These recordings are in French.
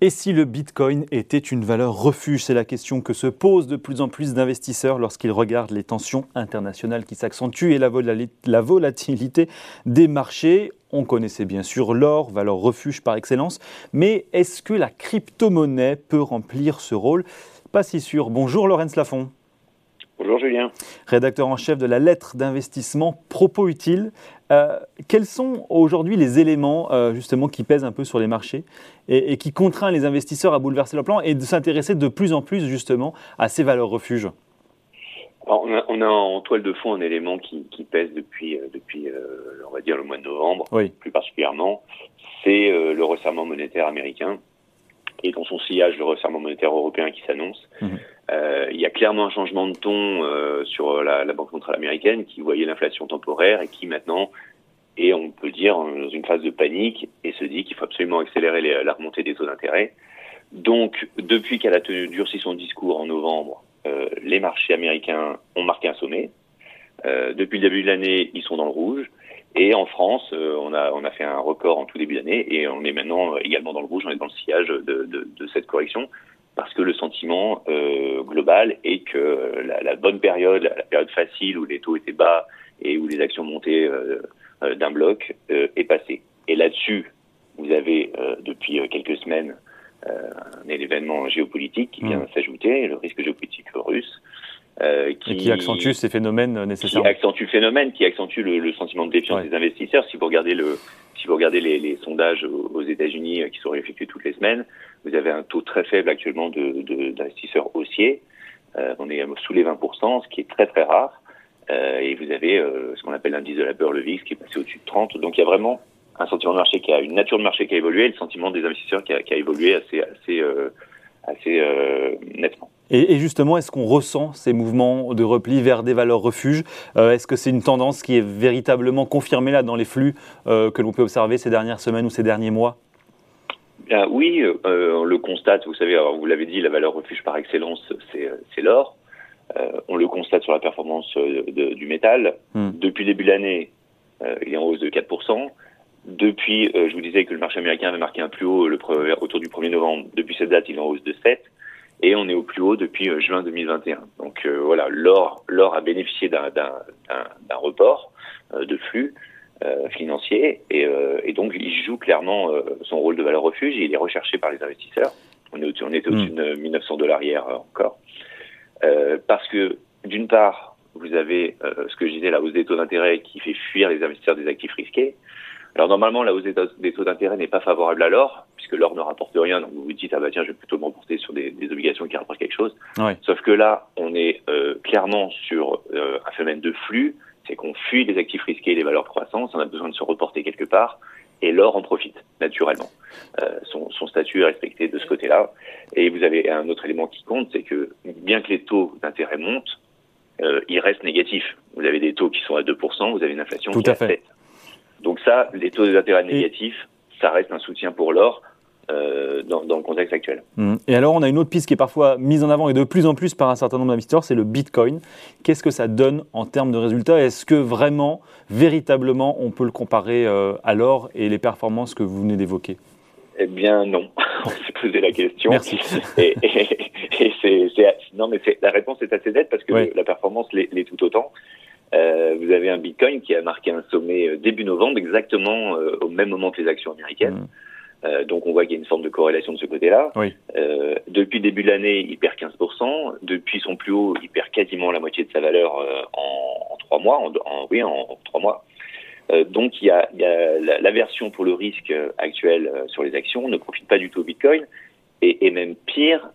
Et si le Bitcoin était une valeur refuge C'est la question que se posent de plus en plus d'investisseurs lorsqu'ils regardent les tensions internationales qui s'accentuent et la, volatilité des marchés. On connaissait bien sûr l'or, valeur refuge par excellence, mais est-ce que la crypto-monnaie peut remplir ce rôle? Pas si sûr. Bonjour Laurence Lafont. Bonjour Julien. Rédacteur en chef de la lettre d'investissement Propos Utile. Euh, quels sont aujourd'hui les éléments euh, justement qui pèsent un peu sur les marchés et, qui contraignent les investisseurs à bouleverser leur plan et de s'intéresser de plus en plus justement à ces valeurs refuges? On, a, en toile de fond un élément qui, pèse depuis, euh, on va dire le mois de novembre, plus particulièrement, c'est le resserrement monétaire américain et dans son sillage le resserrement monétaire européen qui s'annonce. Mhm. Euh, il y a clairement un changement de ton euh, sur la, la, Banque centrale américaine qui voyait l'inflation temporaire et qui maintenant est, on peut dire, dans une phase de panique et se dit qu'il faut absolument accélérer la remontée des taux d'intérêt. Donc, depuis qu'elle a tenu, durci son discours en novembre, euh, les marchés américains ont marqué un sommet. Euh, depuis le début de l'année, ils sont dans le rouge. Et en France, euh, on, a, on a fait un record en tout début d'année et on est maintenant également dans le rouge, on est dans le sillage de, de, de cette correction parce que le sentiment euh, global est que la, la, bonne période, la, période facile où les taux étaient bas et où les actions montaient euh, euh d'un bloc euh, est passée. Et là-dessus, vous avez euh, depuis quelques semaines un événement géopolitique qui vient mmh. s'ajouter, le risque géopolitique russe. Qui, et qui accentue ces phénomènes nécessairement. Qui accentue le phénomène, qui accentue le, le sentiment de défiance des investisseurs. Si vous regardez le, si vous regardez les, sondages aux, États-Unis qui sont effectués toutes les semaines, vous avez un taux très faible actuellement d'investisseurs haussiers. Euh, on est sous les 20%, ce qui est très très rare. Euh, et vous avez euh, ce qu'on appelle l'indice de la peur, le VIX, qui est passé au-dessus de 30. Donc il y a vraiment un sentiment de marché qui a une nature de marché qui a évolué, et le sentiment des investisseurs qui a, évolué assez assez euh, euh, nettement. Et, et, justement, est-ce qu'on ressent ces mouvements de repli vers des valeurs refuges? Euh, Est-ce que c'est une tendance qui est véritablement confirmée là dans les flux que l'on peut observer ces dernières semaines ou ces derniers mois? Bien, oui, euh, on le constate. Vous savez, alors vous l'avez dit, la valeur refuge par excellence, c'est l'or. Euh, on le constate sur la performance euh, de, du métal. Hmm. Depuis le début de l'année, euh, il est en hausse de 4%. Depuis, euh, je vous disais que le marché américain avait marqué un plus haut le, autour du 1er novembre. Depuis cette date, il est en hausse de 7. Et on est au plus haut depuis juin 2021. Donc voilà, l'or, l'or a bénéficié d'un report de flux. Euh, financier et, euh, et, donc il joue clairement euh, son rôle de valeur refuge et il est recherché par les investisseurs. On, est, on était au-dessus de 1900 dollars hier encore. parce que d'une part, vous avez ce que je disais, la hausse des taux d'intérêt qui fait fuir les investisseurs des actifs risqués. Alors normalement, la hausse des taux d'intérêt n'est pas favorable à l'or, puisque l'or ne rapporte rien. Donc vous vous dites, ah bah tiens, je vais plutôt me reporter sur des, des obligations qui rapportent quelque chose. Sauf que là, on est clairement sur un phénomène de flux c'est qu'on fuit les actifs risqués et les valeurs de croissance, on a besoin de se reporter quelque part, et l'or en profite, naturellement. Euh, son, son, statut est respecté de ce côté-là. Et vous avez un autre élément qui compte, c'est que bien que les taux d'intérêt montent, euh, ils restent négatifs. Vous avez des taux qui sont à 2%, vous avez une inflation qui est à, fait. 7. Donc ça, les taux d'intérêt négatifs, ça reste un soutien pour l'or. Euh, dans, dans, le contexte actuel. Mmh. Et alors, on a une autre piste qui est parfois mise en avant et de plus en plus par un certain nombre d'investisseurs, c'est le Bitcoin. Qu'est-ce que ça donne en termes de résultats? Est-ce que vraiment, véritablement, on peut le comparer euh, à l'or et les performances que vous venez d'évoquer? Eh bien, non. on s'est posé la question. Merci. Et, et, non, mais la réponse est assez nette parce que la performance l'est tout autant. Euh, vous avez un Bitcoin qui a marqué un sommet euh, début novembre, exactement euh, au même moment que les actions américaines. Mmh. Euh, donc on voit qu'il y a une forme de corrélation de ce côté-là. Oui. Euh, depuis début de l'année, il perd 15%. Depuis son plus haut, il perd quasiment la moitié de sa valeur euh, en, en, trois mois. En, en oui, en, en, trois mois. Euh, donc il y a, il y a l'aversion pour le risque actuel sur les actions ne profite pas du tout au Bitcoin. Et, et même pire,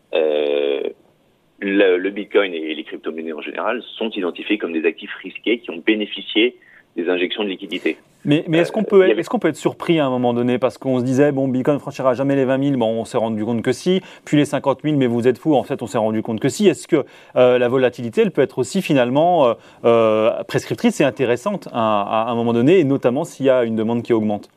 le, le, Bitcoin et les crypto-monnaies en général sont identifiés comme des actifs risqués qui ont bénéficié des injections de liquidité. Mais, mais est-ce qu'on peut, est, qu'on peut être surpris à un moment donné Parce qu'on se disait, bon, Bitcoin ne franchira jamais les 20 000, bon, on s'est rendu compte que si, puis les 50 000, mais vous êtes fou, en fait, on s'est rendu compte que si. Est-ce que euh, la volatilité, elle peut être aussi finalement euh, euh, prescriptrice et intéressante à, à, un moment donné, et notamment s'il y a une demande qui augmente?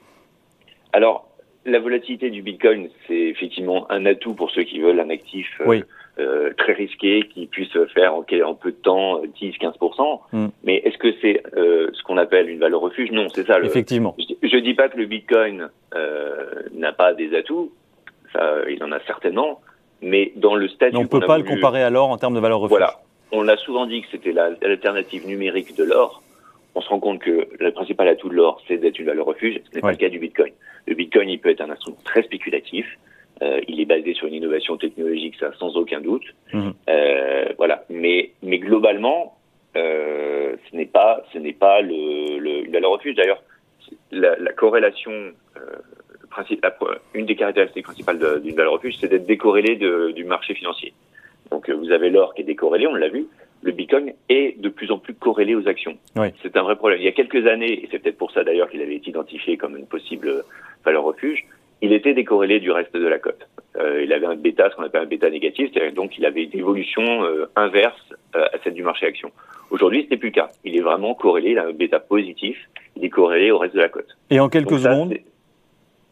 Alors, la volatilité du Bitcoin, c'est effectivement un atout pour ceux qui veulent un actif. Oui euh, très risqué qui puisse faire en, en peu de temps 10-15%. Mm. Mais est-ce que c'est euh, ce qu'on appelle une valeur refuge? Non, c'est ça. Le, Effectivement. Je, ne dis pas que le Bitcoin euh, n'a pas des atouts. ça, il en a certainement, mais dans le statut. on ne peut pas le comparer à l'or en termes de valeur refuge. Voilà. On a souvent dit que c'était l'alternative numérique de l'or. On se rend compte que le principal atout de l'or, c'est d'être une valeur refuge. Ce n'est pas le cas du Bitcoin. Le Bitcoin, il peut être un instrument très spéculatif. Euh, il est basé sur une innovation technologique, ça sans aucun doute. Mhm. Euh, voilà. Mais, mais globalement, euh, ce n'est pas, ce n'est pas le, le, une valeur refuge. D'ailleurs, la, la, corrélation, euh, une des caractéristiques principales d'une valeur refuge, c'est d'être décorrélée de, du marché financier. Donc, vous avez l'or qui est décorrélé, on l'a vu. Le Bitcoin est de plus en plus corrélé aux actions. Oui. C'est un vrai problème. Il y a quelques années, et c'est peut-être pour ça d'ailleurs qu'il avait été identifié comme une possible valeur refuge, il était décorrélé du reste de la cote. Euh, il avait un bêta, ce qu'on appelle un bêta négatif, c'est-à-dire donc il avait une évolution euh, inverse euh, à celle du marché action. Aujourd'hui, ce n'est plus le cas. Il est vraiment corrélé, il a un bêta positif, il est corrélé au reste de la cote. Et en quelques secondes,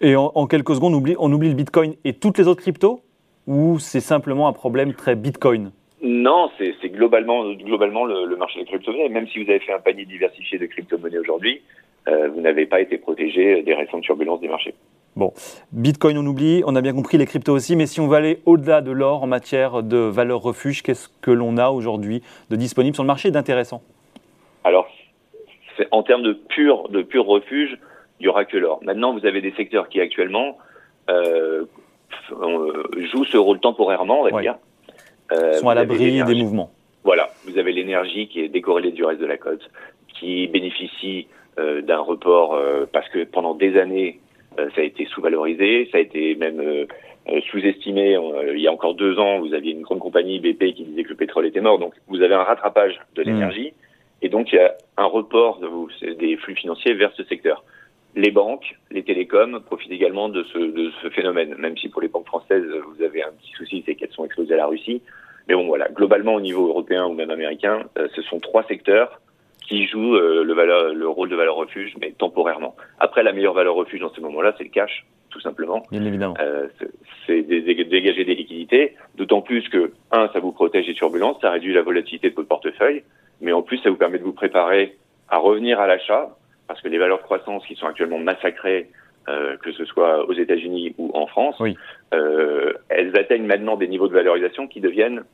et en, quelques secondes, on oublie, on oublie le Bitcoin et toutes les autres cryptos ou c'est simplement un problème très Bitcoin? Non, c'est globalement, globalement le, marché des crypto-monnaies. Même si vous avez fait un panier diversifié de crypto-monnaies aujourd'hui, vous n'avez pas été protégé des récentes turbulences des marchés. Bon, Bitcoin on oublie, on a bien compris les cryptos aussi, mais si on va aller au-delà de l'or en matière de valeur refuge, qu'est-ce que l'on a aujourd'hui de disponible sur le marché d'intéressant? Alors, en termes de pur, de pur refuge, il n'y aura que l'or. Maintenant, vous avez des secteurs qui actuellement euh, jouent ce rôle temporairement, on va dire. Euh, sont à l'abri des mouvements. Voilà, vous avez l'énergie qui est décorrélée du reste de la cote, qui bénéficie euh, d'un report euh, parce que pendant des années, euh, ça a été sous-valorisé, ça a été même euh, euh, sous-estimé. il y a encore deux ans, vous aviez une grande compagnie BP qui disait que le pétrole était mort. Donc vous avez un rattrapage de mmh. l'énergie et donc il y a un report des flux financiers vers ce secteur. Les banques, les télécoms profitent également de ce, de ce phénomène, même si pour les banques françaises, vous avez un petit souci, c'est qu'elles sont exposées à la Russie. Mais bon, voilà, globalement au niveau européen ou même américain, ce sont trois secteurs qui joue euh, le, valeur, le rôle de valeur refuge, mais temporairement. Après, la meilleure valeur refuge dans ce moment-là, c'est le cash, tout simplement. Bien évidemment. Euh, c'est dégager des liquidités, d'autant plus que, un, ça vous protège des turbulences, ça réduit la volatilité de votre portefeuille, mais en plus, ça vous permet de vous préparer à revenir à l'achat, parce que les valeurs de croissance qui sont actuellement massacrées, euh, que ce soit aux États-Unis ou en France, oui. euh, elles atteignent maintenant des niveaux de valorisation qui deviennent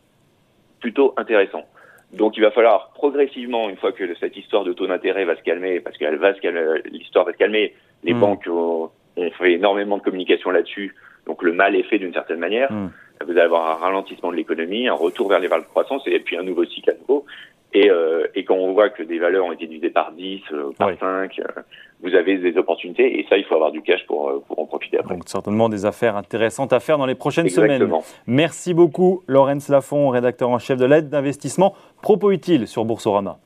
plutôt intéressants. Donc il va falloir progressivement, une fois que cette histoire de taux d'intérêt va se calmer, parce qu'elle va se calmer, l'histoire va se calmer, les hmm. banques ont, fait énormément de communication là-dessus, donc le mal est fait d'une certaine manière. Hmm. Vous allez avoir un ralentissement de l'économie, un retour vers les valeurs de croissance et puis un nouveau cycle à nouveau. Et, euh, et, quand on voit que des valeurs ont été divisées par 10, euh, par 5, euh, vous avez des opportunités et ça, il faut avoir du cash pour, euh, pour en profiter après. Donc certainement des affaires intéressantes à faire dans les prochaines semaines. Merci beaucoup, Laurence Lafont, rédacteur en chef de l'aide d'investissement Propos Utile sur Boursorama.